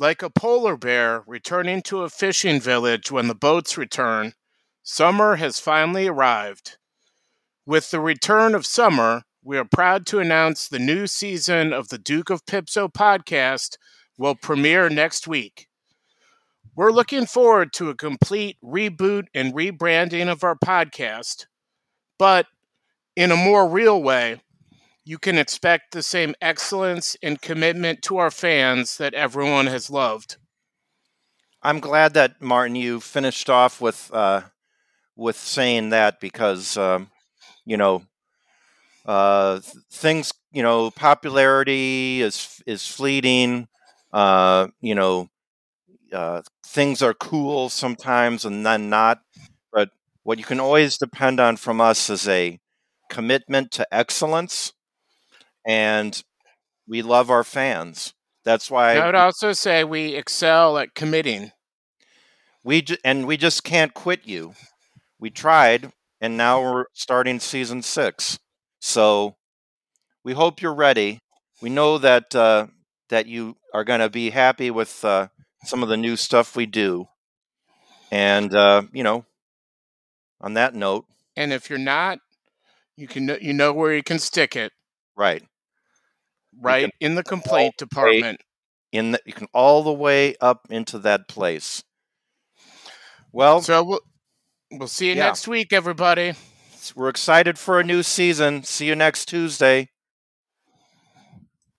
Like a polar bear returning to a fishing village when the boats return, summer has finally arrived. With the return of summer, we are proud to announce the new season of the Duke of Pipso podcast will premiere next week. We're looking forward to a complete reboot and rebranding of our podcast, but in a more real way, you can expect the same excellence and commitment to our fans that everyone has loved. I'm glad that Martin, you finished off with uh, with saying that because um, you know uh, things. You know, popularity is is fleeting. Uh, you know, uh, things are cool sometimes and then not. But what you can always depend on from us is a commitment to excellence, and we love our fans. That's why I would also say we excel at committing. We ju- and we just can't quit you. We tried, and now we're starting season six. So we hope you're ready. We know that uh, that you are going to be happy with uh, some of the new stuff we do. And uh, you know, on that note, And if you're not, you can you know where you can stick it, right right in the complaint department. in the, you can all the way up into that place. Well, So we'll we'll see you Yeah. next week, everybody. we're excited for a new season. See you next Tuesday.